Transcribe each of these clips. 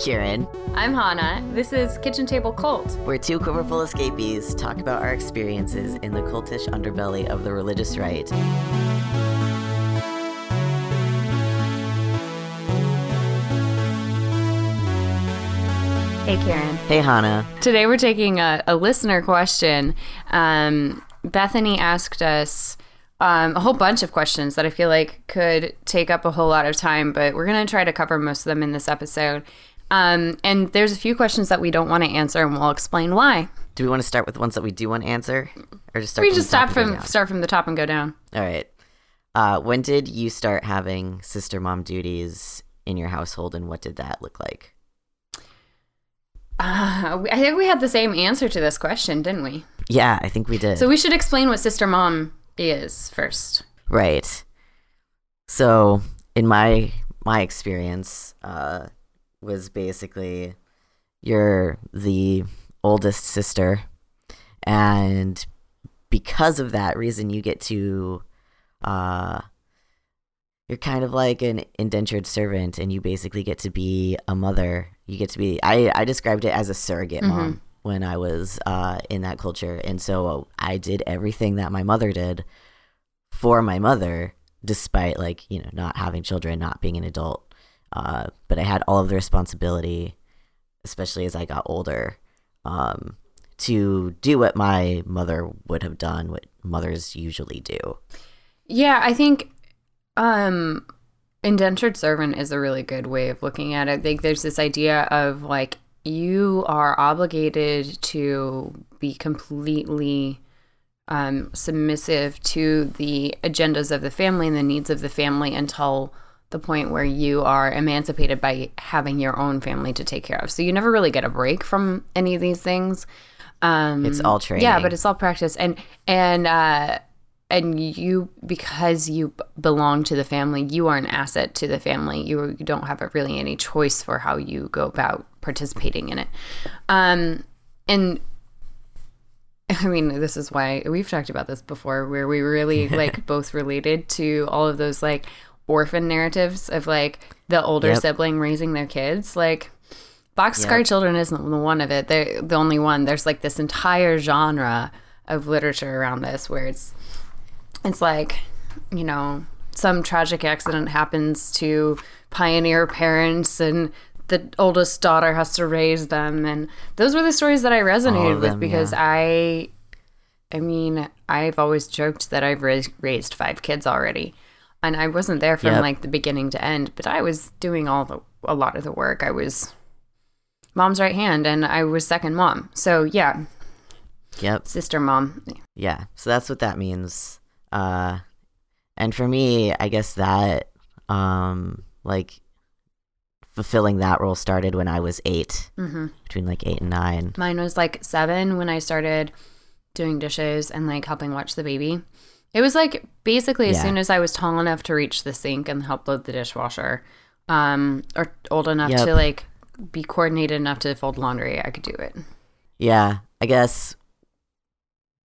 Kieran. I'm Hannah. This is Kitchen Table Cult. We're two quiverful escapees talk about our experiences in the cultish underbelly of the religious right. Hey, Karen. Hey, Hannah. Today we're taking a, a listener question. Um, Bethany asked us um, a whole bunch of questions that I feel like could take up a whole lot of time, but we're going to try to cover most of them in this episode. Um, and there's a few questions that we don't want to answer, and we'll explain why. Do we want to start with ones that we do want to answer, or just start? We from just the top start from start from the top and go down. All right. Uh, when did you start having sister mom duties in your household, and what did that look like? Uh, I think we had the same answer to this question, didn't we? Yeah, I think we did. So we should explain what sister mom is first. Right. So, in my my experience, uh, was basically you're the oldest sister, and because of that reason, you get to, uh, you're kind of like an indentured servant, and you basically get to be a mother. You get to be. I I described it as a surrogate mom when I was uh, in that culture, and so I did everything that my mother did for my mother, despite like you know not having children, not being an adult. Uh, but I had all of the responsibility, especially as I got older, um, to do what my mother would have done, what mothers usually do. Yeah, I think um indentured servant is a really good way of looking at it. I think there's this idea of like you are obligated to be completely um, submissive to the agendas of the family and the needs of the family until the point where you are emancipated by having your own family to take care of. So you never really get a break from any of these things. Um, It's all training. Yeah, but it's all practice, and and uh, and you because you belong to the family, you are an asset to the family. You, you don't have really any choice for how you go about participating in it. Um, and I mean, this is why we've talked about this before, where we really like both related to all of those like orphan narratives of like the older Yep. sibling raising their kids. Like, Boxcar Yep. Children isn't the one of it. They're the only one. There's like this entire genre of literature around this where it's it's like, you know, some tragic accident happens to pioneer parents and the oldest daughter has to raise them and those were the stories that I resonated of with because yeah. I I mean, I've always joked that I've raised, raised five kids already. And I wasn't there from Yep. like the beginning to end, but I was doing all the a lot of the work. I was mom's right hand and I was second mom. So yeah, Yep. sister mom. Yeah. So that's what that means. Uh, and for me, I guess that, um, like, fulfilling that role started when I was 8 hmm between like eight and nine. Mine was like seven when I started doing dishes and like helping watch the baby. It was like basically as Yeah. soon as I was tall enough to reach the sink and help load the dishwasher, um, or old enough Yep. to like be coordinated enough to fold laundry, I could do it. Yeah, I guess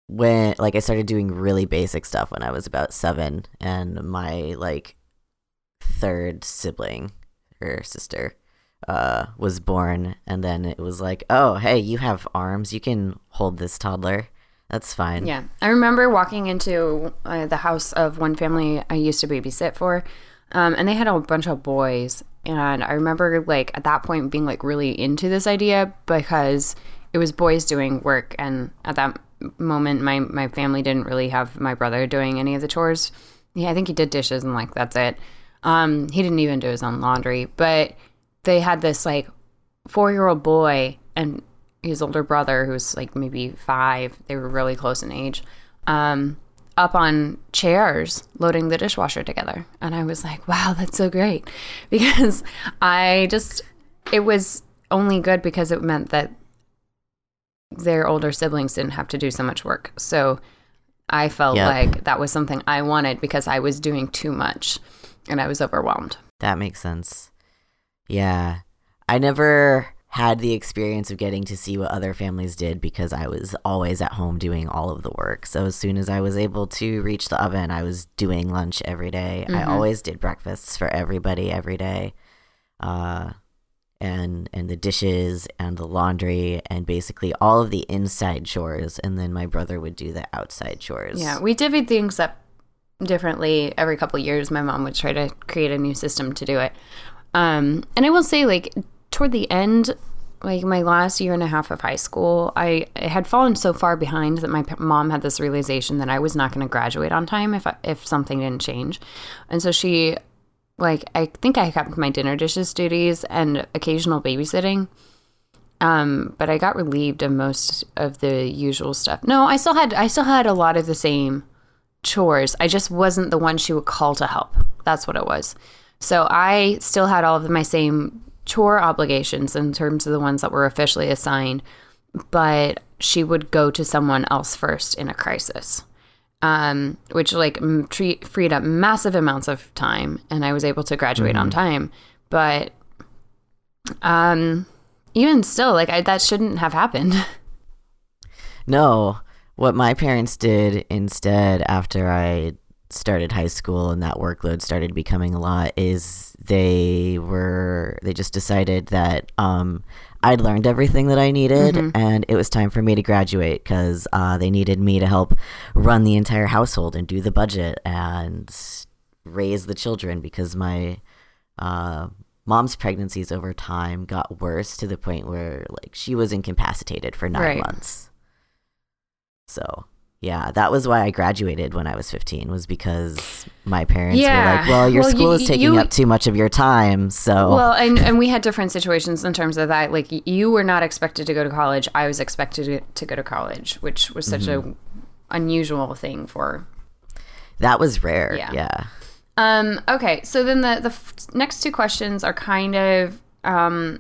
when like I started doing really basic stuff when I was about seven, and my like third sibling or sister uh was born, and then it was like, oh hey, you have arms, you can hold this toddler. That's fine. Yeah. I remember walking into uh, the house of one family I used to babysit for, um, and they had a bunch of boys. And I remember, like, at that point being, like, really into this idea because it was boys doing work. And at that moment, my, my family didn't really have my brother doing any of the chores. Yeah, I think he did dishes and, like, that's it. Um, he didn't even do his own laundry. But they had this, like, four year old boy and his older brother, who's like maybe five, they were really close in age, um, up on chairs loading the dishwasher together. And I was like, wow, that's so great. Because I just, it was only good because it meant that their older siblings didn't have to do so much work. So I felt Yep. like that was something I wanted because I was doing too much and I was overwhelmed. That makes sense. Yeah. I never had the experience of getting to see what other families did because I was always at home doing all of the work. So as soon as I was able to reach the oven, I was doing lunch every day. I Mhm. always did breakfasts for everybody every day. Uh, and and the dishes and the laundry and basically all of the inside chores and then my brother would do the outside chores. Yeah, we divvied things up differently every couple of years. My mom would try to create a new system to do it. Um, and I will say, like, toward the end, like my last year and a half of high school, I, had fallen so far behind that my mom had this realization that I was not going to graduate on time if I, if something didn't change, and so she, like, I think I kept my dinner dishes duties and occasional babysitting. Um, but I got relieved of most of the usual stuff. No, I still had I still had a lot of the same chores. I just wasn't the one she would call to help. That's what it was. So I still had all of my same chore obligations in terms of the ones that were officially assigned, but she would go to someone else first in a crisis. Um, which like m- tre- freed up massive amounts of time and I was able to graduate on time. But um even still like I, that shouldn't have happened. No, what my parents did instead after I started high school and that workload started becoming a lot is they were they just decided that um, I'd learned everything that I needed and it was time for me to graduate because uh, they needed me to help run the entire household and do the budget and raise the children because my uh, mom's pregnancies over time got worse to the point where like she was incapacitated for nine Right. months. So yeah, that was why I graduated when I was 15 was because my parents Yeah. were like, well, your Well, school you- is taking you- up too much of your time. So Well, and, and we had different situations in terms of that. Like you were not expected to go to college. I was expected to, go to college, which was such Mm-hmm. a unusual thing for. that was rare. Yeah. Yeah. Um, okay, so then the the f- next two questions are kind of um,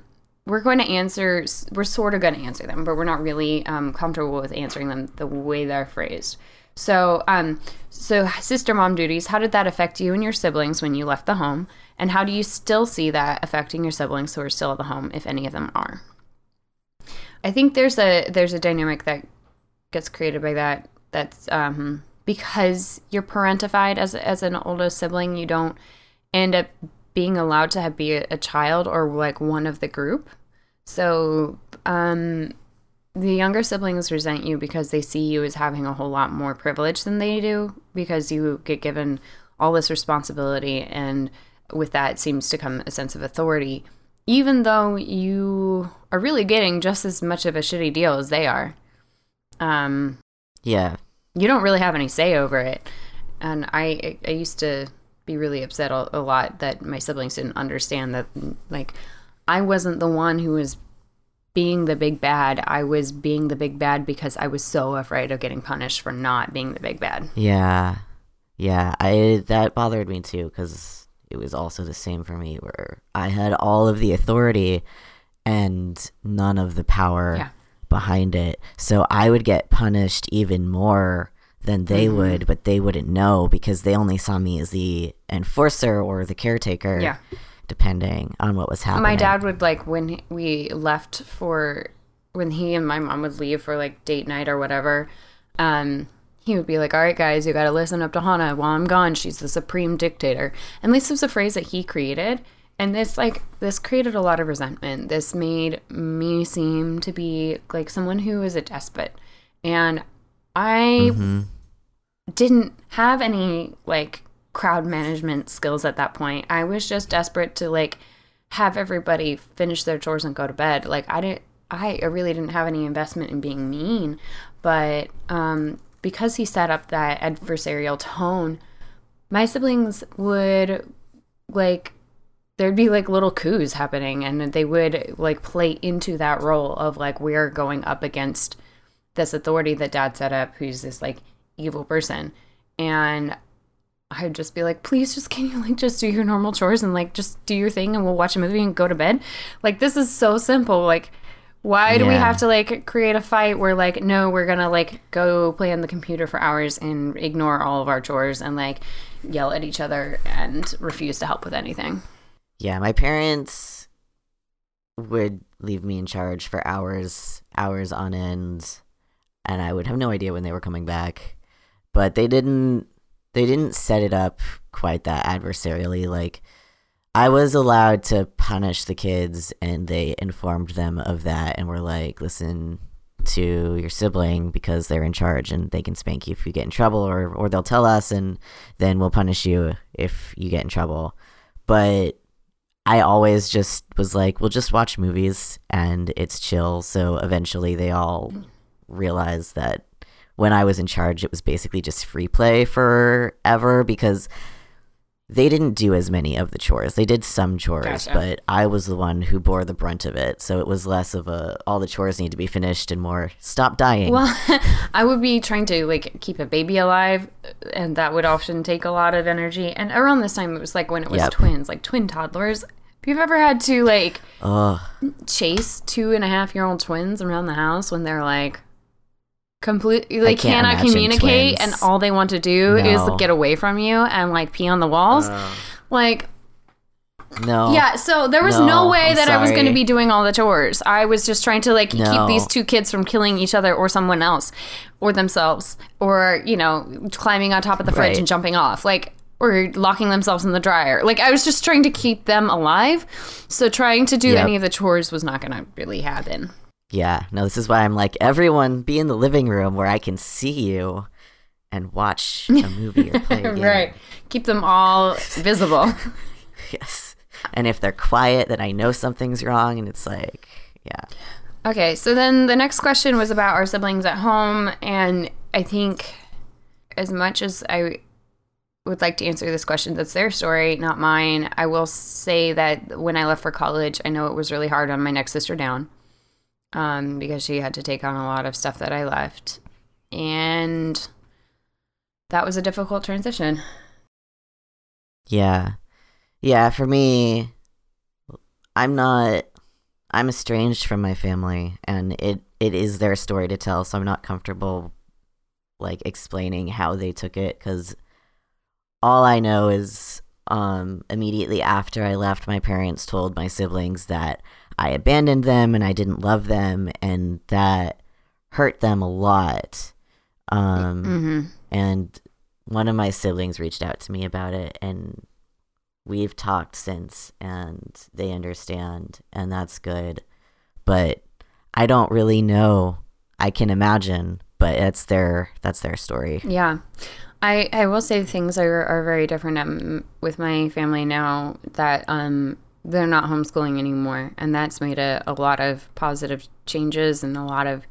we're going to answer. We're sort of going to answer them, but we're not really um, comfortable with answering them the way they're phrased. So, um, so sister mom duties. How did that affect you and your siblings when you left the home? And how do you still see that affecting your siblings who are still at the home, if any of them are? I think there's a there's a dynamic that gets created by that. That's um, because you're parentified as as an older sibling, you don't end up being allowed to have, be a, a child or like one of the group. So um, the younger siblings resent you because they see you as having a whole lot more privilege than they do because you get given all this responsibility and with that seems to come a sense of authority even though you are really getting just as much of a shitty deal as they are um Yeah. you don't really have any say over it and i i used to be really upset a, a lot that my siblings didn't understand that like i wasn't the one who was being the big bad i was being the big bad because i was so afraid of getting punished for not being the big bad Yeah. Yeah. I that bothered me too cuz it was also the same for me where I had all of the authority and none of the power Yeah. behind it. So I would get punished even more than they Mm-hmm. would, but they wouldn't know because they only saw me as the enforcer or the caretaker Yeah. Depending on what was happening. my dad would like when we left for when he and my mom would leave for like date night or whatever um he would be like all right guys you got to listen up to hannah. While i'm gone she's the supreme dictator. And this was a phrase that he created and this like this created a lot of resentment. This made me seem to be like someone who is a despot. And i didn't have any like crowd management skills at that point. I was just desperate to like have everybody finish their chores and go to bed. Like I didn't I really didn't have any investment in being mean, but um because he set up that adversarial tone, my siblings would like there'd be like little coups happening and they would like play into that role of like we're going up against this authority that dad set up who's this like evil person and i'd just be like please just can you like just do your normal chores and like just do your thing and we'll watch a movie and go to bed? Like this is so simple. Like why do we have to like create a fight where like no we're gonna like go play on the computer for hours and ignore all of our chores and like yell at each other and refuse to help with anything? Yeah, my parents would leave me in charge for hours, hours on end, and I would have no idea when they were coming back. But they didn't they didn't set it up quite that adversarially like I was allowed to punish the kids, and they informed them of that, and were like, "Listen to your sibling because they're in charge, and they can spank you if you get in trouble, or or they'll tell us, and then we'll punish you if you get in trouble." But I always just was like, "We'll just watch movies, and it's chill." So eventually, they all realized that when I was in charge, it was basically just free play forever because they didn't do as many of the chores. They did some chores, Gotcha. but I was the one who bore the brunt of it. So it was less of a all the chores need to be finished and more stop dying. Well, I would be trying to like keep a baby alive, and that would often take a lot of energy. And around this time, it was like when it was Yep. twins, like twin toddlers. If you've ever had to like Ugh. chase two and a half year old twins around the house when they're like completely they cannot communicate twins. and all they want to do is get away from you and like pee on the walls. Uh. like no. yeah, so there was no, No, way I'm that I was going to be doing all the chores. I was just trying to like keep these two kids from killing each other or someone else or themselves or, you know, climbing on top of the fridge Right. and jumping off. Like or locking themselves in the dryer. Like I was just trying to keep them alive. So trying to do Yep. any of the chores was not going to really happen. Yeah. No, this is why I'm like, everyone be in the living room where I can see you and watch a movie or play a game. Right. Keep them all visible. Yes. And if they're quiet, then I know something's wrong. And it's like, yeah. Okay, so then the next question was about our siblings at home. And I think as much as I would like to answer this question, that's their story, not mine. I will say that when I left for college, I know it was really hard on my next sister down um, because she had to take on a lot of stuff that I left. And that was a difficult transition. Yeah. Yeah, for me, I'm not I'm estranged from my family and it it is their story to tell, so I'm not comfortable like explaining how they took it cuz all I know is um immediately after I left my parents told my siblings that I abandoned them and I didn't love them and that hurt them a lot. Um hmm and one of my siblings reached out to me about it and we've talked since and they understand and that's good but i don't really know i can imagine but it's their that's their story Yeah. I, I will say things are, are very different um, with my family now that um, they're not homeschooling anymore. And that's made a, a lot of positive changes and a lot of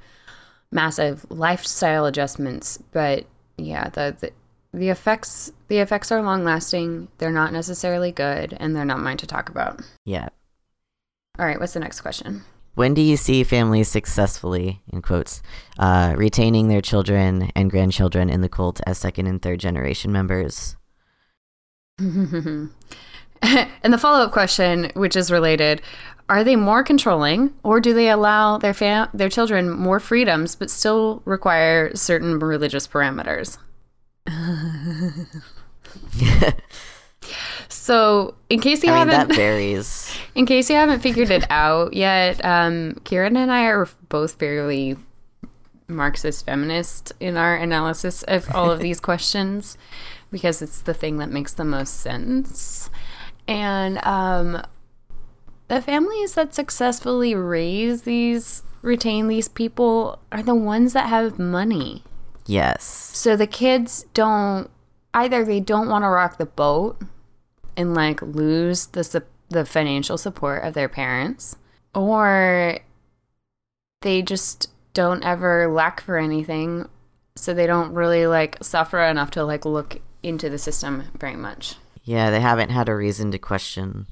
massive lifestyle adjustments. But yeah, the, the, the effects the effects are long lasting. They're not necessarily good and they're not mine to talk about. yeah All right, what's the next question? when do you see families successfully in quotes uh, retaining their children and grandchildren in the cult as second and third generation members and the follow up question, which is related, are they more controlling, or do they allow their fam- their children more freedoms but still require certain religious parameters? so, in case you i haven't that varies in case you haven't figured it out yet, um, Kieran and I are both fairly Marxist feminist in our analysis of all of these questions because it's the thing that makes the most sense. And um, the families that successfully raise these, retain these people, are the ones that have money. yes So the kids don't either they don't want to rock the boat and like lose the sup- the financial support of their parents or they just don't ever lack for anything so they don't really like suffer enough to like look into the system very much. Yeah they haven't had a reason to question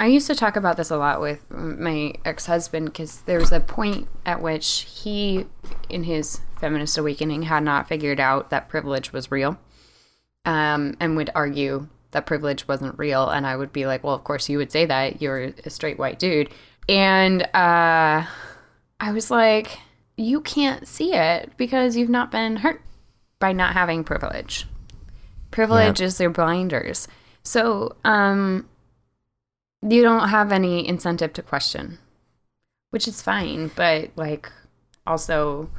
I used to talk about this a lot with my ex husband because there was a point at which he, in his feminist awakening, had not figured out that privilege was real um, and would argue that privilege wasn't real. And I would be like, well, of course you would say that. You're a straight white dude. And uh, I was like, you can't see it because you've not been hurt by not having privilege. Privilege is their blinders. So, um, you don't have any incentive to question, which is fine. But like, also,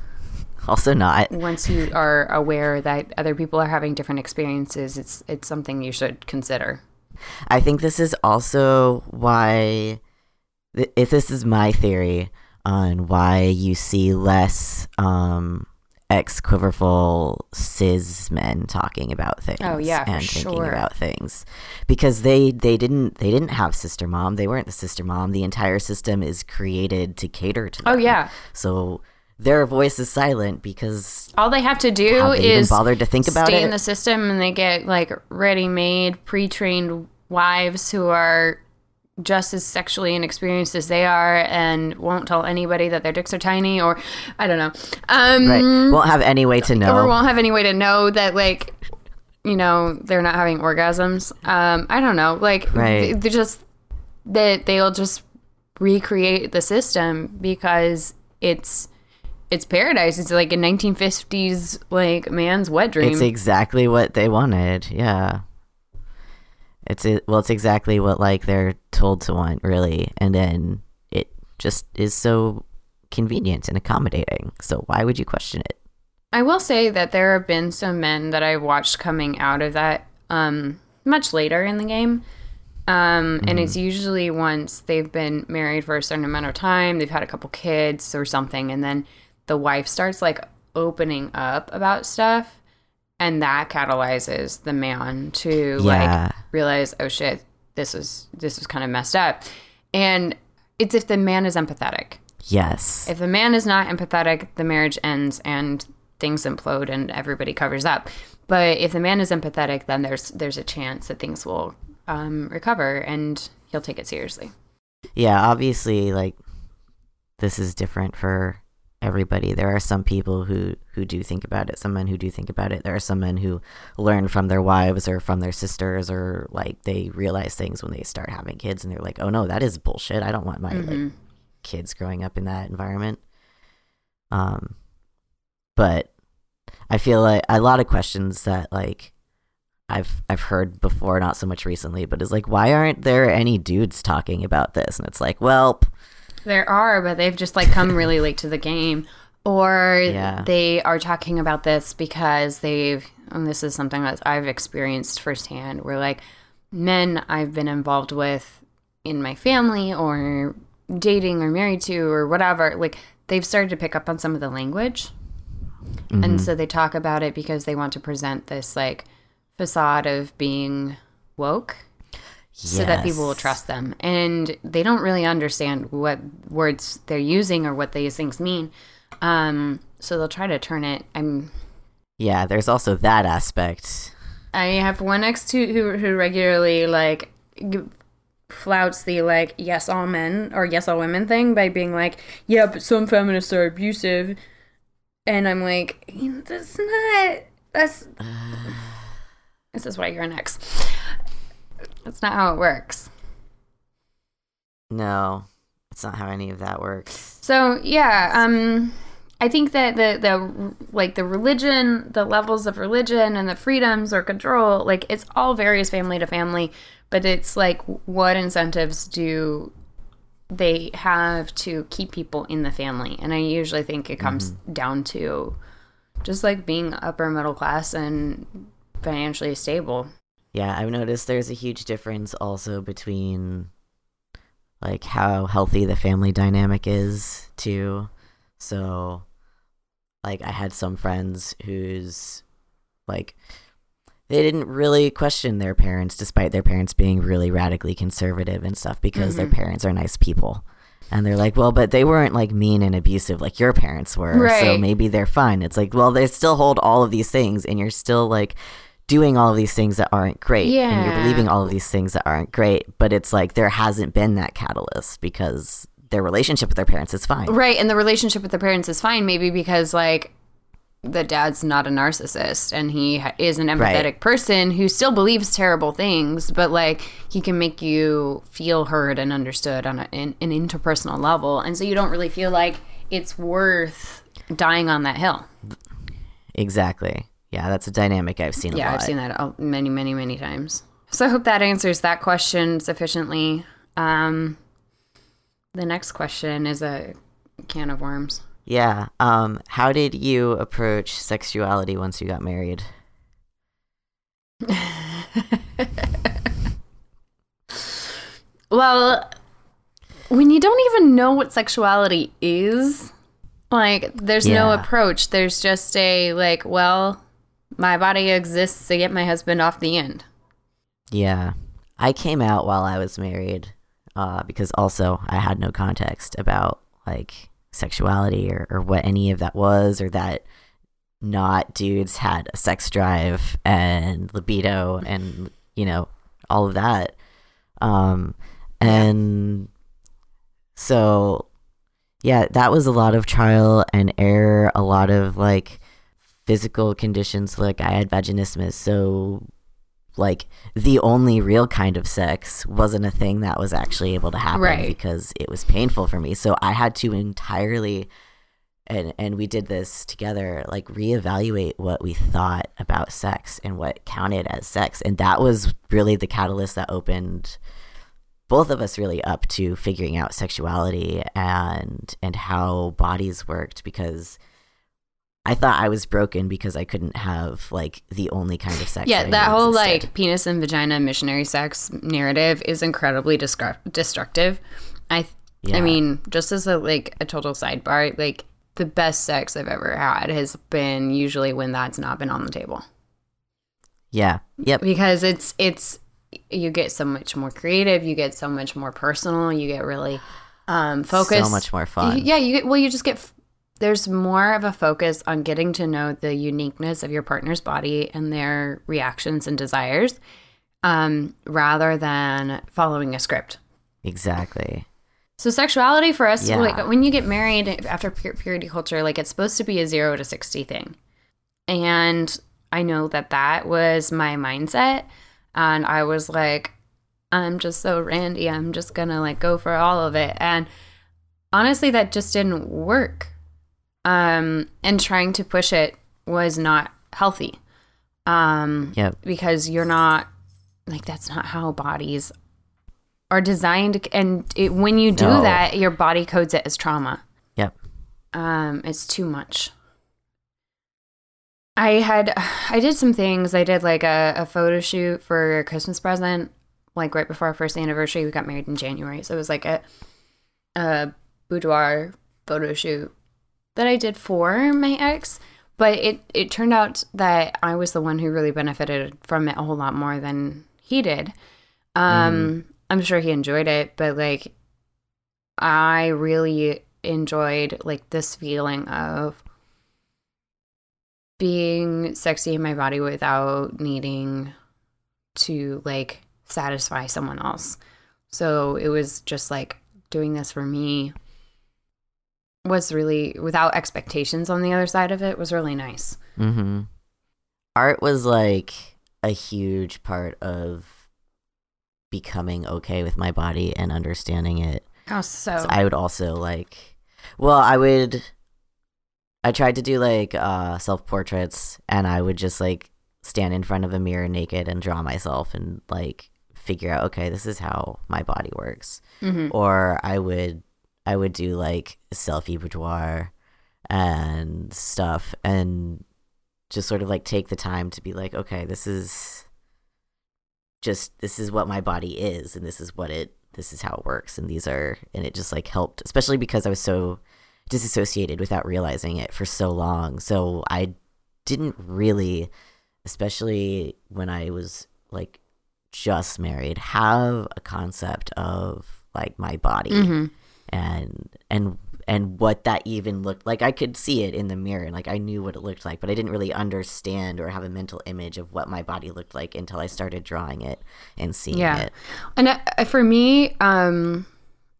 also not once you are aware that other people are having different experiences, it's it's something you should consider. I think this is also why, if this is my theory on why you see less um, ex quiverful cis men talking about things. Oh, yeah, and thinking sure. about things because they they didn't they didn't have sister mom. They weren't the sister mom. The entire system is created to cater to. Oh, them. Oh yeah. So their voice is silent because All they have to do have is bothered to think about stay it? in the system and they get like ready-made, pre-trained wives who are just as sexually inexperienced as they are and won't tell anybody that their dicks are tiny or I don't know. Um right won't have any way to know. or won't have any way to know that like you know they're not having orgasms um i don't know like Right. they, they just that they'll just recreate the system because it's it's paradise it's like a 1950s like man's wet dream It's exactly what they wanted. Yeah. It's it, well, it's exactly what like they're told to want, really, and then it just is so convenient and accommodating. So why would you question it? I will say that there have been some men that I've watched coming out of that um, much later in the game. Um, And it's usually once they've been married for a certain amount of time, they've had a couple kids or something, and then the wife starts like opening up about stuff. And that catalyzes the man to Yeah. like realize, oh shit, this is this is kind of messed up. And it's if the man is empathetic. Yes. If the man is not empathetic, the marriage ends and things implode and everybody covers up. But if the man is empathetic, then there's there's a chance that things will um, recover and he'll take it seriously. yeah, obviously, like this is different for everybody. There are some people who who do think about it. Some men who do think about it. There are some men who learn from their wives or from their sisters, or like they realize things when they start having kids, and they're like, "Oh no, that is bullshit. I don't want my like kids growing up in that environment." Um, but I feel like a lot of questions that like I've I've heard before, not so much recently, but is like, why aren't there any dudes talking about this? And it's like, well, There are, but they've just like come really late to the game. Or Yeah. they are talking about this because they've, and this is something that I've experienced firsthand, where like men I've been involved with in my family or dating or married to or whatever, like they've started to pick up on some of the language. And mm-hmm. so they talk about it because they want to present this like facade of being woke so that people will trust them. And they don't really understand what words they're using or what these things mean. Um, so they'll try to turn it. I'm. Yeah, there's also that aspect. I have one ex who who, who regularly like g- flouts the like yes all men or yes all women thing by being like yeah but some feminists are abusive, and I'm like that's not that's. this is why you're an ex. That's not how it works. No, it's not how any of that works. So yeah, um, I think that the the like the religion, the levels of religion, and the freedoms or control, like it's all varies family to family, but it's like what incentives do they have to keep people in the family, and I usually think it comes down to just like being upper middle class and financially stable. Yeah, I've noticed there's a huge difference also between like how healthy the family dynamic is too. So like I had some friends whose like they didn't really question their parents despite their parents being really radically conservative and stuff because their mm-hmm. parents are nice people. And they're like, well, but they weren't like mean and abusive like your parents were. So maybe they're fine. It's like, well, they still hold all of these things and you're still like doing all of these things that aren't great. yeah. And you're believing all of these things that aren't great. But it's like there hasn't been that catalyst because their relationship with their parents is fine. Right, and the relationship with the parents is fine, maybe because like the dad's not a narcissist and he is an empathetic Right. person who still believes terrible things, but like he can make you feel heard and understood on a, an, an interpersonal level, and so you don't really feel like it's worth dying on that hill. Exactly. Yeah, that's a dynamic I've seen a Yeah. I've seen that many, many, many times. So I hope that answers that question sufficiently. Um, the next question is a can of worms. Yeah. Um, how did you approach sexuality once you got married? Well, when you don't even know what sexuality is, like there's no approach. There's just a like, well, my body exists to get my husband off the end. Yeah. I came out while I was married uh, because also I had no context about like sexuality or, or what any of that was or that not dudes had a sex drive and libido and, you know, all of that. Um, and so, yeah, that was a lot of trial and error, a lot of like physical conditions. Like I had vaginismus, so like the only real kind of sex wasn't a thing that was actually able to happen Right. because it was painful for me. So I had to entirely and and we did this together like reevaluate what we thought about sex and what counted as sex and that was really the catalyst that opened both of us really up to figuring out sexuality and and how bodies worked because I thought I was broken because I couldn't have like the only kind of sex. Yeah, I that whole existed. like penis and vagina missionary sex narrative is incredibly discru- destructive. I Yeah. I mean, just as a like a total sidebar, like the best sex I've ever had has been usually when that's not been on the table. yeah, yep, Because it's it's you get so much more creative, you get so much more personal, you get really um focused. so much more fun. Yeah, you get well you just get f- there's more of a focus on getting to know the uniqueness of your partner's body and their reactions and desires um, rather than following a script. Exactly. So sexuality for us, Yeah. like when you get married after pu- purity culture, like it's supposed to be a zero to sixty thing, and I know that that was my mindset, and I was like, I'm just so randy, I'm just gonna like go for all of it, and honestly, that just didn't work. Um, and trying to push it was not healthy. Um, Yep. because you're not like that's not how bodies are designed and it, when you do No. that your body codes it as trauma Yep. um it's too much i had i did some things i did like a, a photo shoot for a christmas present like right before our first anniversary we got married in january so it was like a, a boudoir photo shoot that i did for my ex but it it turned out that i was the one who really benefited from it a whole lot more than he did um i'm sure he enjoyed it but like i really enjoyed like this feeling of being sexy in my body without needing to like satisfy someone else. So it was just like doing this for me was really without expectations on the other side of it was really nice. Mm-hmm. Art was like a huge part of becoming okay with my body and understanding it. How so? So I would also like, well, I would, I tried to do like uh, self portraits and I would just like stand in front of a mirror naked and draw myself and like figure out, okay, this is how my body works. hmm Or I would, I would do like selfie boudoir and stuff and just sort of like take the time to be like, okay, this is just, this is what my body is and this is what it, this is how it works. And these are and it just like helped especially because i was so disassociated without realizing it for so long. So i didn't really especially when i was like just married have a concept of like my body. Hmm and and and what that even looked like i could see it in the mirror and like i knew what it looked like but i didn't really understand or have a mental image of what my body looked like until i started drawing it and seeing Yeah. it And uh, for me, um,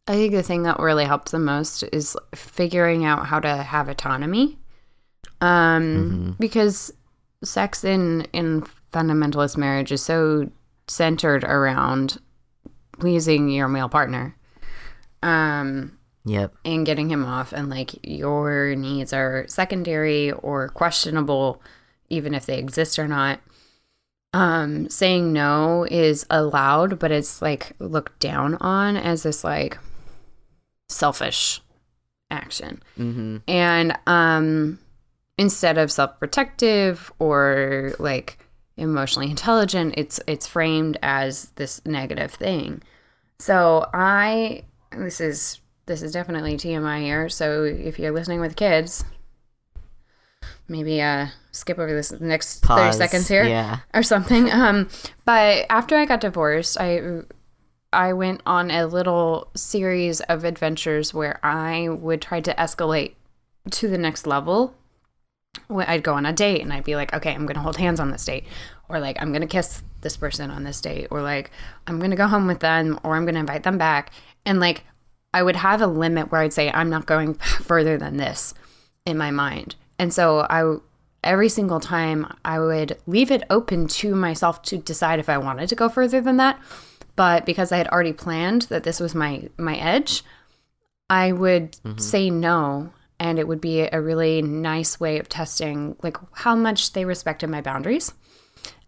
I think the thing that really helped the most is figuring out how to have autonomy. Um, because sex in in fundamentalist marriage is so centered around pleasing your male partner. Um, yep. and getting him off and like your needs are secondary or questionable even if they exist or not. Um saying no is allowed but it's like looked down on as this like selfish action. Mm-hmm. And um instead of self-protective or like emotionally intelligent it's it's framed as this negative thing. So I this is this is definitely TMI here. So if you're listening with kids, maybe uh skip over this next Pause. 30 seconds here Yeah. or something. Um, but after I got divorced, I I went on a little series of adventures where I would try to escalate to the next level. I'd go on a date and I'd be like, okay, I'm gonna hold hands on this date, or like I'm gonna kiss this person on this date, or like I'm gonna go home with them, or I'm gonna invite them back, and like I would have a limit where I'd say I'm not going further than this in my mind, and so I every single time I would leave it open to myself to decide if I wanted to go further than that. But because I had already planned that this was my my edge, I would say no and it would be a really nice way of testing like how much they respected my boundaries.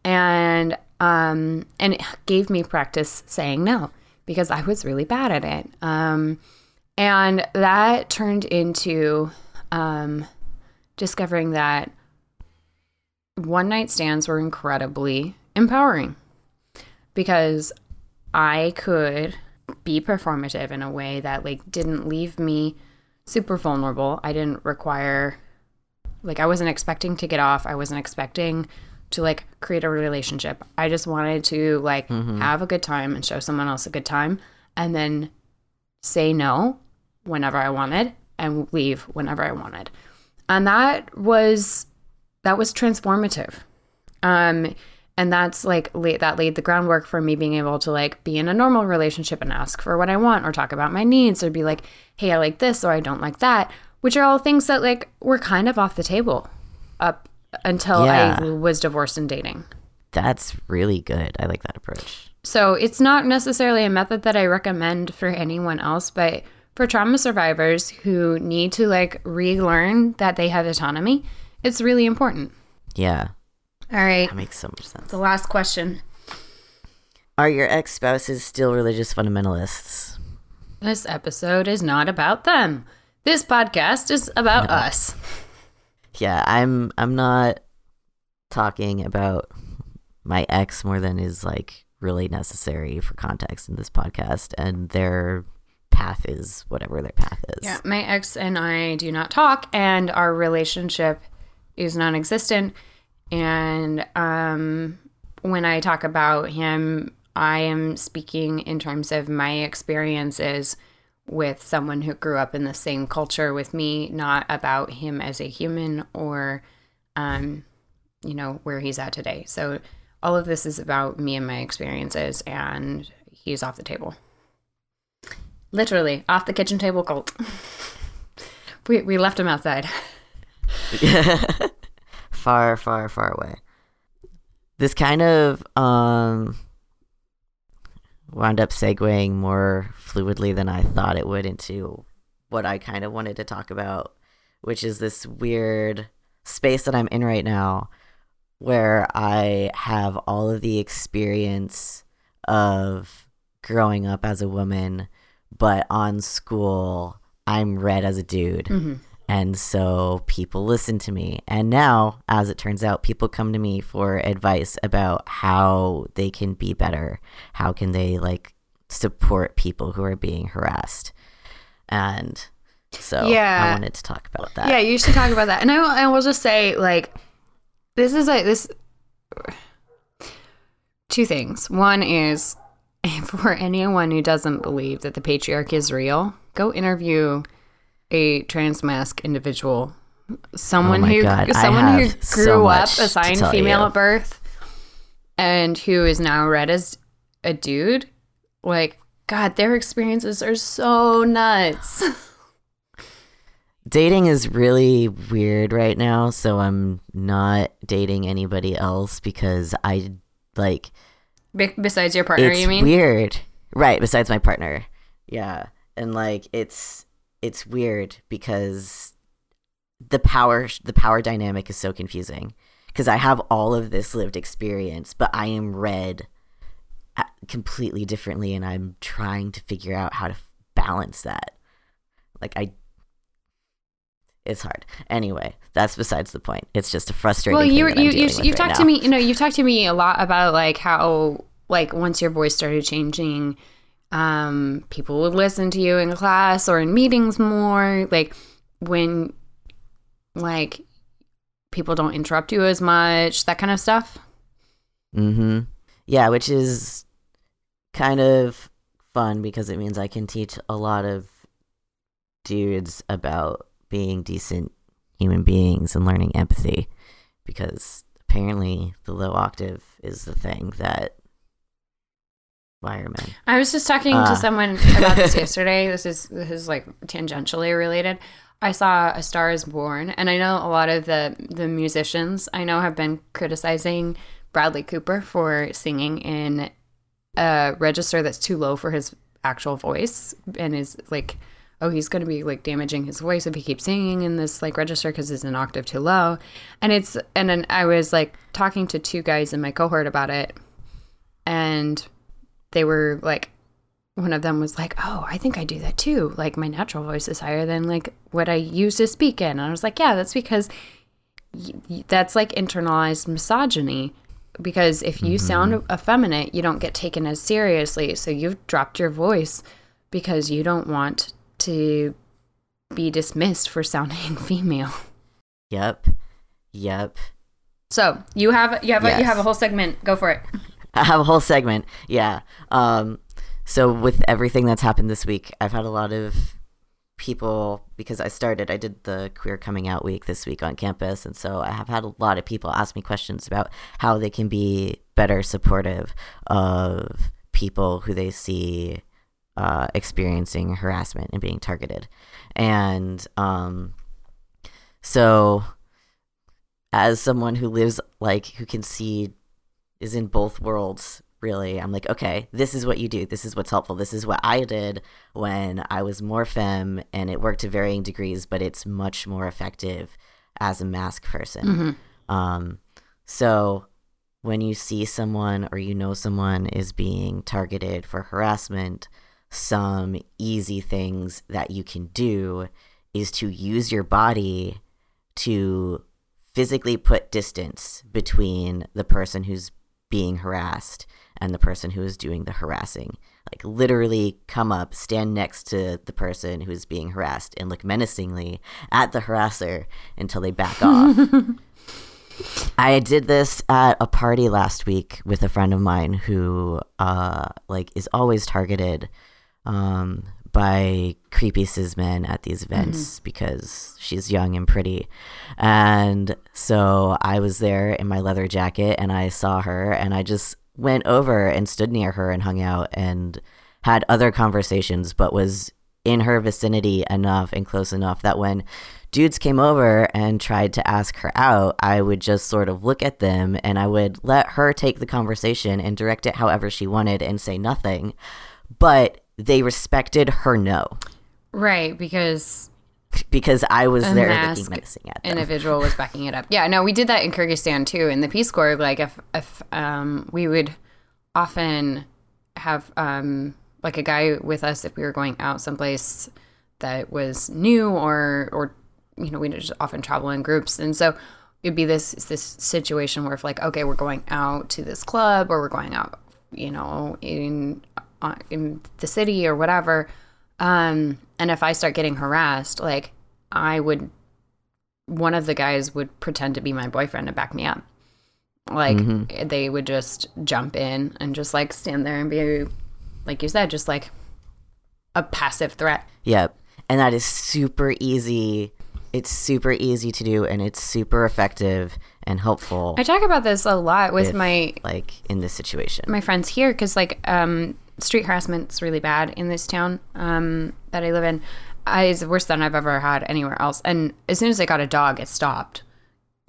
And um and it gave me practice saying no because I was really bad at it. Um and that turned into um discovering that one night stands were incredibly empowering because I could be performative in a way that like didn't leave me super vulnerable. I didn't require like I wasn't expecting to get off. I wasn't expecting to like create a relationship. I just wanted to like have a good time and show someone else a good time and then say no whenever I wanted and leave whenever I wanted. And that was that was transformative. Um and that's like that laid the groundwork for me being able to like be in a normal relationship and ask for what I want or talk about my needs or be like, "Hey, I like this or I don't like that," which are all things that like were kind of off the table up until Yeah. I was divorced and dating. That's really good. I like that approach. So it's not necessarily a method that I recommend for anyone else, but for trauma survivors who need to like relearn that they have autonomy, it's really important. Yeah. All right. That makes so much sense. The last question. Are your ex spouses still religious fundamentalists? This episode is not about them. This podcast is about us. Yeah, I'm I'm not talking about my ex more than is like really necessary for context in this podcast and their path is whatever their path is. Yeah, my ex and I do not talk, and our relationship is non existent. And um, when I talk about him, I am speaking in terms of my experiences with someone who grew up in the same culture with me, not about him as a human or, um, you know, where he's at today. So all of this is about me and my experiences, and he's off the table. Literally off the kitchen table cult. we we left him outside. far, far, far away. This kind of um wound up segueing more fluidly than I thought it would into what I kind of wanted to talk about, which is this weird space that I'm in right now where I have all of the experience of growing up as a woman, but on school, I'm read as a dude. Mm-hmm. And so people listen to me. And now, as it turns out, people come to me for advice about how they can be better. How can they like support people who are being harassed? And so Yeah. I wanted to talk about that. Yeah, you should talk about that. And I will, I will just say, like, this is like this. Two things. One is for anyone who doesn't believe that the patriarchy is real, go interview a trans mask individual, someone Oh who God, someone who grew so up assigned female you. at birth, and who is now read as a dude. Like, God, their experiences are so nuts. Dating is really weird right now, so I'm not dating anybody else because I like Be- Besides your partner, you mean? weird right besides my partner yeah and like it's it's weird because the power the power dynamic is so confusing. Because i have all of this lived experience but i am read uh, completely differently and i'm trying to figure out how to f- balance that. Like i it's hard. Anyway that's besides the point. It's just a frustrating well thing you you you you've right talked now. to me you know you've talked to me a lot about like how like once your voice started changing um, people would listen to you in class or in meetings more. Like when, like, people don't interrupt you as much, that kind of stuff. Mm-hmm. Yeah, which is kind of fun because it means I can teach a lot of dudes about being decent human beings and learning empathy because apparently the low octave is the thing that firemen. I was just talking Ah. to someone about this yesterday. This is this is like tangentially related. I saw A Star Is Born, and I know a lot of the the musicians I know have been criticizing Bradley Cooper for singing in a register that's too low for his actual voice, and is like, oh, he's going to be like damaging his voice if he keeps singing in this like register because it's an octave too low. And it's and then I was like talking to two guys in my cohort about it, and they were like one of them was like oh i think i do that too. Like my natural voice is higher than like what i use to speak in. And i was like yeah that's because y- y- that's like internalized misogyny. Because if you mm-hmm. sound effeminate you don't get taken as seriously. So you've dropped your voice because you don't want to be dismissed for sounding female. Yep. Yep. so you have you have a, you have a whole segment. Go for it I have a whole segment. Yeah. Um so with everything that's happened this week, I've had a lot of people because I started I did the queer coming out week this week on campus and so I have had a lot of people ask me questions about how they can be better supportive of people who they see uh, experiencing harassment and being targeted. And um so as someone who lives like who can see is in both worlds really. I'm like okay this is what you do. This is what's helpful. This is what i did when i was more femme and it worked to varying degrees but it's much more effective as a masc person. Um, so when you see someone or you know someone is being targeted for harassment some easy things that you can do is to use your body to physically put distance between the person who's being harassed and the person who is doing the harassing. Like literally come up, stand next to the person who's being harassed and look menacingly at the harasser until they back off. I did this at a party last week with a friend of mine who uh like is always targeted um by creepy cis men at these mm-hmm. events because she's young and pretty. And so I was there in my leather jacket and I saw her and I just went over and stood near her and hung out and had other conversations, but was in her vicinity enough and close enough that when dudes came over and tried to ask her out, I would just sort of look at them and I would let her take the conversation and direct it however she wanted and say nothing. But they respected her no right because because I was there looking menacing at them. individual was backing it up. Yeah, no, we did that in Kyrgyzstan too. In the Peace Corps, like if if um, we would often have um, like a guy with us if we were going out someplace that was new or or you know we just often travel in groups, and so it'd be this this situation where if like okay we're going out to this club or we're going out you know in in the city or whatever um and if i start getting harassed like i would one of the guys would pretend to be my boyfriend to back me up like they would just jump in and just like stand there and be like you said just like a passive threat Yep. And that is super easy. It's super easy to do and it's super effective and helpful i talk about this a lot with if, my like in this situation. my friends here because like um street harassment's really bad in this town um that i live in. I, it's worse than i've ever had anywhere else. And as soon as i got a dog it stopped.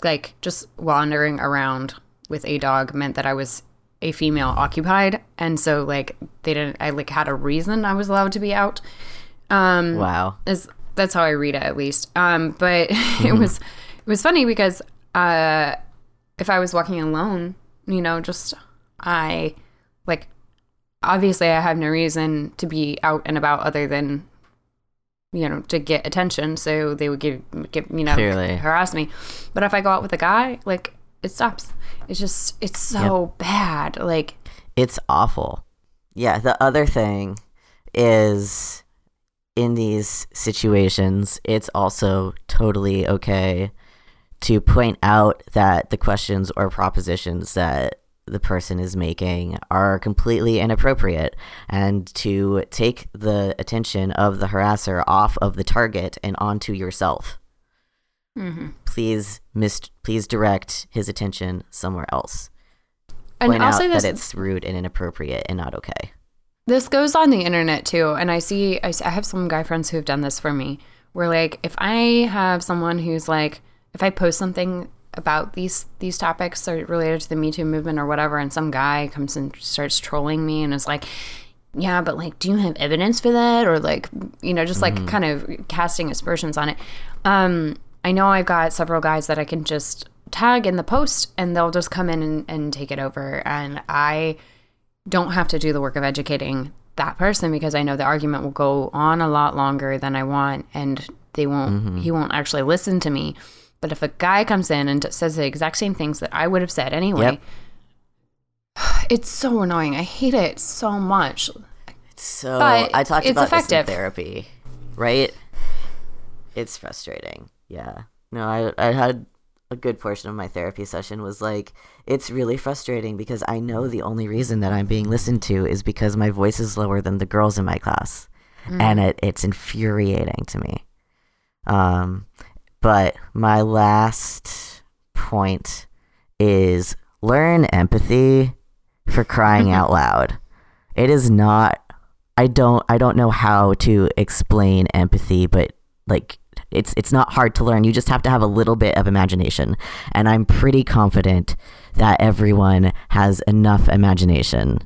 Like just wandering around with a dog meant that i was a female occupied. And so like they didn't i like had a reason i was allowed to be out. Um wow. is that's how I read it at least. Um, but it was it was funny because uh, if I was walking alone, you know, just I obviously I have no reason to be out and about other than you know to get attention. So they would give give you know Clearly. harass me. But if I go out with a guy, like it stops. It's just it's so bad. Like It's awful. Yeah, the other thing is in these situations, it's also totally okay to point out that the questions or propositions that the person is making are completely inappropriate and to take the attention of the harasser off of the target and onto yourself. Mm-hmm. Please mis- please direct his attention somewhere else. And Point I'll out that it's rude and inappropriate and not okay. This goes on the internet too, and I see I have some guy friends who have done this for me. Where like if I have someone who's like if I post something about these these topics or related to the Me Too movement or whatever, and some guy comes and starts trolling me and is like, "Yeah, but like, do you have evidence for that?" Or like, you know, just like kind of casting aspersions on it. Um, I know I've got several guys that I can just tag in the post, and they'll just come in and, and take it over, and I don't have to do the work of educating that person because I know the argument will go on a lot longer than I want and they won't he won't actually listen to me. But if a guy comes in and says the exact same things that I would have said anyway, Yep. it's so annoying. I hate it so much. So But I talked it's about effective. this in therapy, right? It's frustrating. Yeah. No, I I had a good portion of my therapy session was like it's really frustrating because I know the only reason that I'm being listened to is because my voice is lower than the girls in my class, and it, it's infuriating to me. Um, but my last point is learn empathy for crying mm-hmm. out loud. It is not I don't I don't know how to explain empathy, but like it's it's not hard to learn. You just have to have a little bit of imagination. And I'm pretty confident that everyone has enough imagination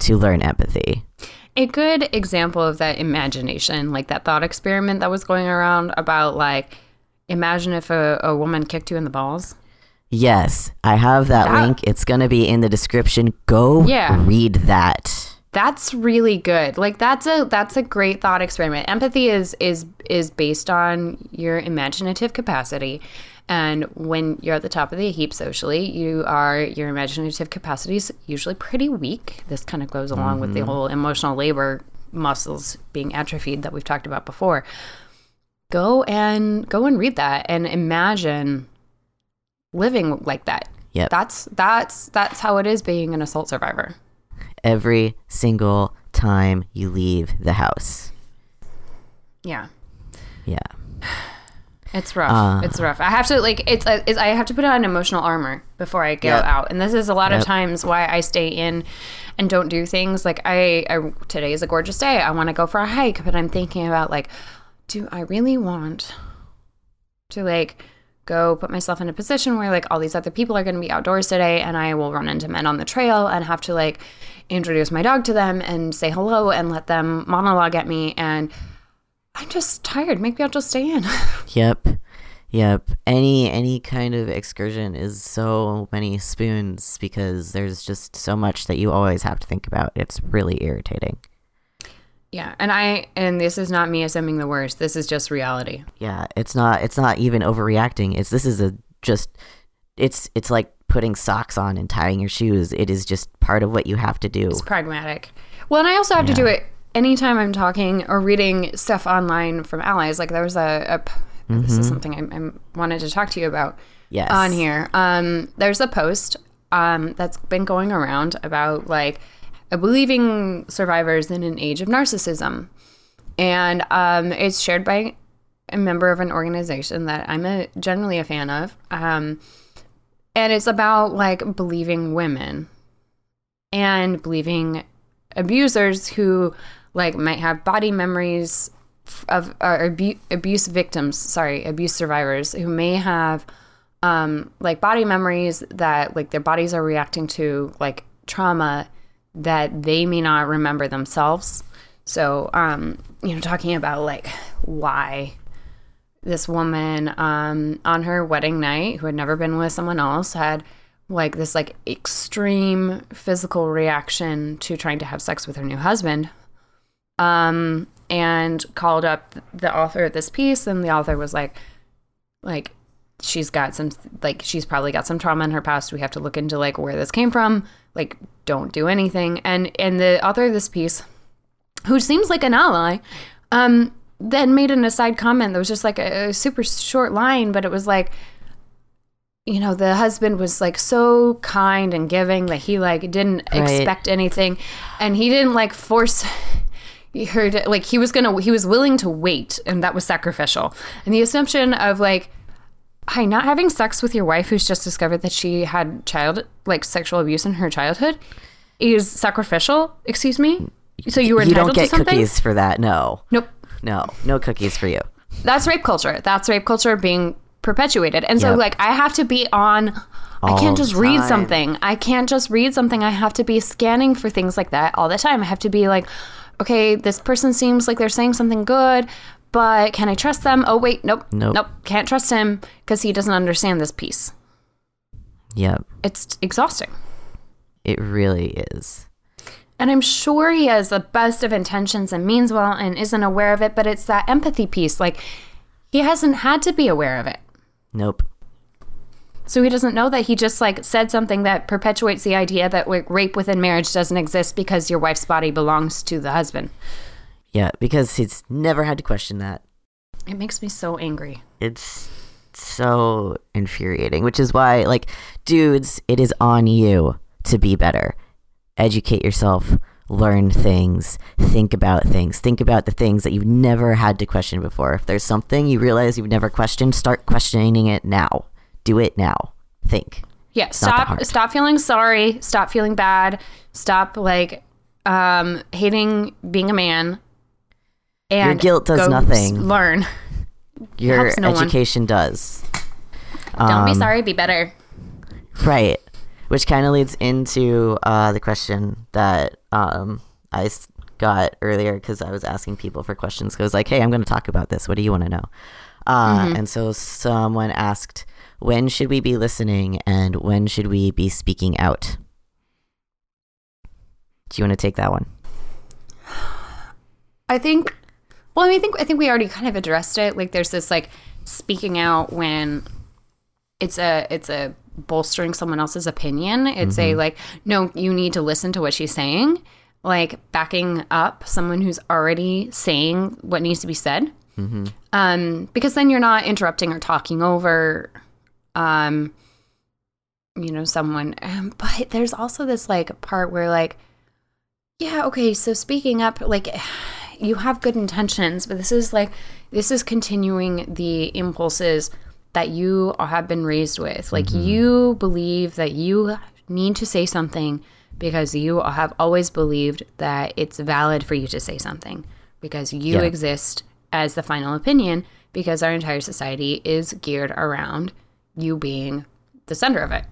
to learn empathy. A good example of that imagination, like that thought experiment that was going around about like imagine if a, a woman kicked you in the balls. Yes, I have that, That- link. It's going to be in the description. Go Yeah. read that. That's really good. Like that's a that's a great thought experiment. Empathy is is is based on your imaginative capacity. And when you're at the top of the heap socially, you are your imaginative capacity is usually pretty weak. This kind of goes along with the mm-hmm. whole emotional labor muscles being atrophied that we've talked about before. Go and go and read that and imagine living like that. Yep. That's that's that's how it is being an assault survivor. Every single time you leave the house. Yeah. Yeah. It's rough. Uh, it's rough. I have to like it's, uh, it's I have to put on emotional armor before I go Yep. out, and this is a lot of times why I stay in and don't do things. Like I, I today is a gorgeous day. I want to go for a hike, but I'm thinking about like, do I really want to like go put myself in a position where like all these other people are going to be outdoors today, and I will run into men on the trail and have to like introduce my dog to them and say hello and let them monologue at me and. I'm just tired. Maybe I'll just stay in. Yep. Yep. Any any kind of excursion is so many spoons because there's just so much that you always have to think about. It's really irritating. Yeah, and I and this is not me assuming the worst. This is just reality. Yeah, it's not it's not even overreacting. It's this is a just it's it's like putting socks on and tying your shoes. It is just part of what you have to do. It's pragmatic. Well, and I also have to do it anytime I'm talking or reading stuff online from allies. Like there was a, a p- this is something I, I wanted to talk to you about Yes. on here. Um, there's a post um, that's been going around about like believing survivors in an age of narcissism, and um, it's shared by a member of an organization that I'm a, generally a fan of. Um, and it's about like believing women and believing abusers who like might have body memories of abu- abuse victims sorry abuse survivors who may have um like body memories that like their bodies are reacting to like trauma that they may not remember themselves. So um you know talking about like why this woman um, on her wedding night who had never been with someone else had like this like extreme physical reaction to trying to have sex with her new husband um and called up the author of this piece and the author was like like she's got some like she's probably got some trauma in her past. We have to look into like where this came from like don't do anything and and the author of this piece who seems like an ally, um, then made an aside comment that was just like a, a super short line, but it was like, you know, the husband was like so kind and giving that he like didn't Right. expect anything, and he didn't like force. He heard like he was gonna he was willing to wait, and that was sacrificial. And the assumption of like hi, not having sex with your wife who's just discovered that she had child like sexual abuse in her childhood is sacrificial. Excuse me. So you were You entitled don't get cookies for that. No. Nope. No. No cookies for you. That's rape culture. That's rape culture being perpetuated. And so Yep. like I have to be on I can't just read something. I can't just read something. I have to be scanning for things like that all the time. I have to be like, okay, this person seems like they're saying something good, but can I trust them? Oh wait, nope. Nope. Nope. Can't trust him because he doesn't understand this piece. Yep. It's exhausting. It really is. And I'm sure he has the best of intentions and means well and isn't aware of it, but it's that empathy piece. Like, he hasn't had to be aware of it. Nope. So he doesn't know that he just like said something that perpetuates the idea that like rape within marriage doesn't exist because your wife's body belongs to the husband. Yeah, because he's never had to question that. It makes me so angry. It's so infuriating, which is why, like, dudes, it is on you to be better. Educate yourself, learn things, think about things, think about the things that you've never had to question before. If there's something you realize you've never questioned, start questioning it now. Do it now. Think. Yeah, stop stop feeling sorry, stop feeling bad, stop like um hating being a man. And guilt does go nothing. Learn. Your helps no one. education does. Don't be Um, sorry, be better. Right. Which kind of leads into uh, the question that um, I s- got earlier because I was asking people for questions. 'Cause I was like, hey, I'm going to talk about this. What do you want to know? Uh, And so someone asked, when should we be listening and when should we be speaking out? Do you want to take that one? I think. Well, I mean, I think I think we already kind of addressed it. Like, there's this like speaking out when it's a it's a bolstering someone else's opinion. It's a like, no, you need to listen to what she's saying. Like backing up someone who's already saying what needs to be said. Um, because then you're not interrupting or talking over, um, you know, someone. Um, but there's also this like part where like, yeah, okay, so speaking up, like, you have good intentions, but this is like, this is continuing the impulses that you have been raised with. Like, mm-hmm. you believe that you need to say something because you have always believed that it's valid for you to say something because you Yeah. exist as the final opinion because our entire society is geared around you being the center of it.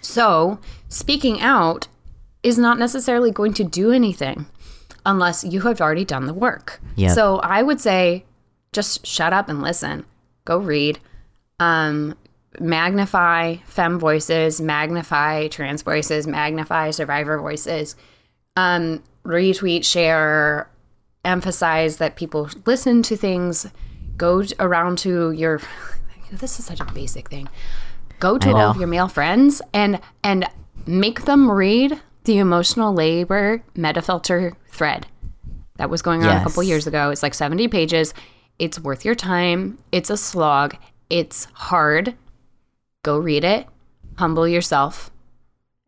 So, speaking out is not necessarily going to do anything unless you have already done the work. Yeah. So, I would say just shut up and listen. Go read. Um, magnify fem voices, magnify trans voices, magnify survivor voices. Um, retweet, share, emphasize that people listen to things. Go around to your. This is such a basic thing. Go to all of your male friends and and make them read the emotional labor metafilter thread that was going on a couple years ago. It's like 70 pages. It's worth your time. It's a slog. It's hard. Go read it. Humble yourself.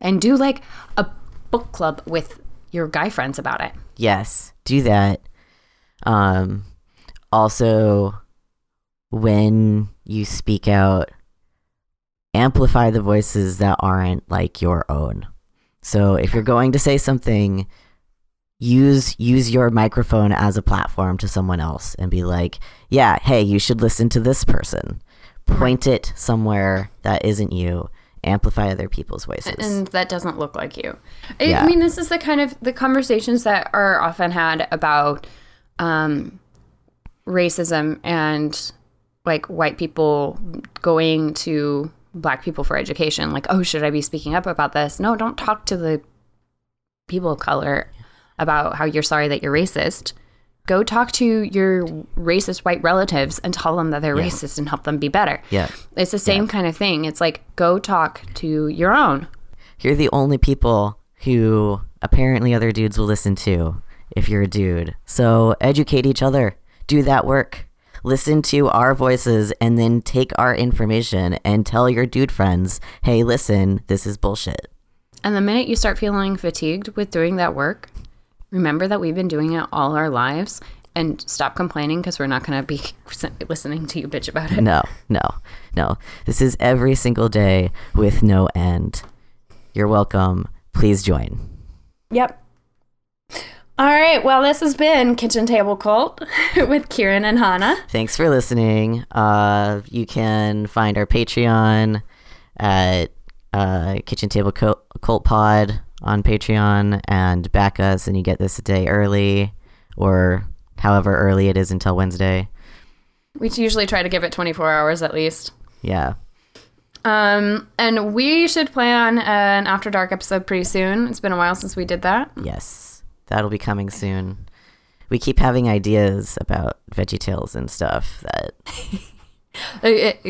And do like a book club with your guy friends about it. Yes, do that. Um, also, when you speak out, amplify the voices that aren't like your own. So if you're going to say something, use use your microphone as a platform to someone else and be like, "Yeah, hey, you should listen to this person." Point it somewhere that isn't you. Amplify other people's voices. and that doesn't look like you. I, Yeah. I mean, this is the kind of the conversations that are often had about um, racism and like white people going to black people for education. Like, oh, should I be speaking up about this? No, don't talk to the people of color about how you're sorry that you're racist. Go talk to your racist white relatives and tell them that they're Yeah. racist and help them be better. yeah. It's the same kind of thing. It's like go talk to your own. You're the only people who apparently other dudes will listen to. if you're a dude. So educate each other. Do that work. Listen to our voices and then take our information and tell your dude friends, hey, listen, this is bullshit. And the minute you start feeling fatigued with doing that work, remember that we've been doing it all our lives and stop complaining because we're not going to be listening to you bitch about it. No, no, no. This is every single day with no end. You're welcome. Please join. Yep. All right. Well, this has been Kitchen Table Cult with Kieran and Hannah. Thanks for listening. Uh, you can find our Patreon at uh, Kitchen Table Cult, Cult Pod on Patreon and back us, and you get this a day early or however early it is until Wednesday. We usually try to give it 24 hours at least. Yeah. Um, and we should plan an After Dark episode pretty soon. It's been a while since we did that. Yes. That'll be coming soon. We keep having ideas about Veggie Tales and stuff that.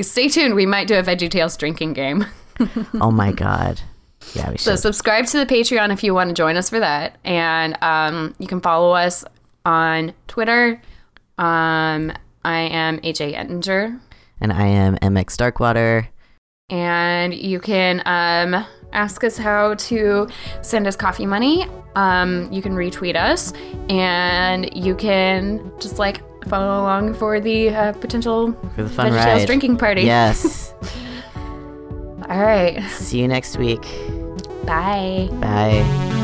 Stay tuned. We might do a Veggie Tales drinking game. oh my god. Yeah, we should. So subscribe to the Patreon if you want to join us for that, and um, you can follow us on Twitter. Um, I am AJ Ettinger. And I am MX Darkwater. And you can um, ask us how to send us coffee money. Um, you can retweet us, and you can just like follow along for the uh, potential for the fun ride. drinking party. Yes. All right. See you next week. Bye. Bye.